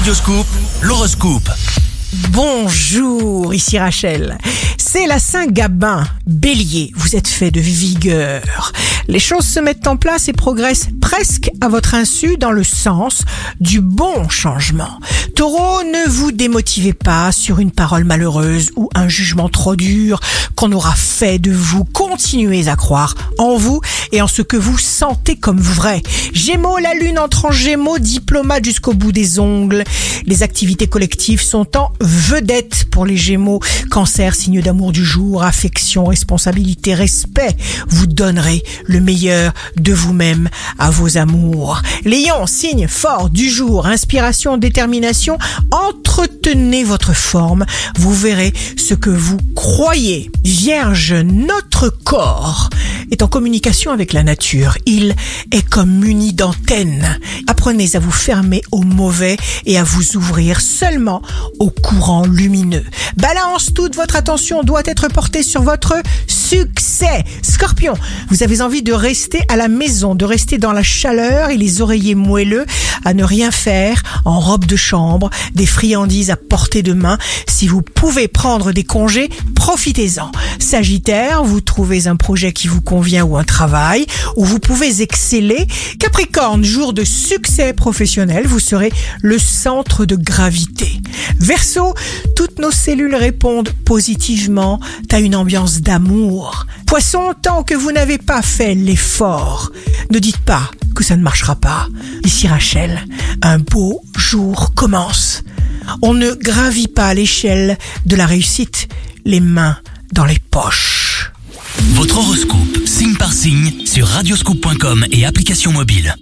Radioscoop, l'horoscope. Bonjour, ici Rachel. C'est la Saint-Gabin. Bélier, vous êtes fait de vigueur. Les choses se mettent en place et progressent presque à votre insu dans le sens du bon changement. Taureau, ne vous démotivez pas sur une parole malheureuse ou un jugement trop dur qu'on aura fait de vous. Continuez à croire en vous et en ce que vous sentez comme vrai. Gémeaux, la lune entre en Gémeaux, diplomate jusqu'au bout des ongles. Les activités collectives sont en vedette pour les Gémeaux. Cancer, signe d'amour du jour, affection, responsabilité, respect. Vous donnerez le meilleur de vous-même à vos amours. Lion, signe fort du jour, inspiration, détermination. Entretenez votre forme. Vous verrez ce que vous croyez. Vierge, notre corps est en communication avec la nature. Il est comme muni d'antennes. Apprenez à vous fermer au mauvais et à vous ouvrir seulement au courant lumineux. Balance, toute votre attention doit être portée sur votre succès. Scorpion, vous avez envie de rester à la maison, de rester dans la chaleur et les oreillers moelleux, à ne rien faire, en robe de chambre, des friandises à portée de main. Si vous pouvez prendre des congés, profitez-en. Sagittaire, vous trouvez un projet qui vous convient ou un travail où vous pouvez exceller. Capricorne, jour de succès professionnel, vous serez le centre de gravité. Verseau, toutes nos cellules répondent positivement à une ambiance d'amour. Poisson, tant que vous n'avez pas fait l'effort, ne dites pas que ça ne marchera pas. Ici Rachel, un beau jour commence. On ne gravit pas l'échelle de la réussite, les mains dans les poches. Votre horoscope, signe par signe, sur radioscoop.com et application mobile.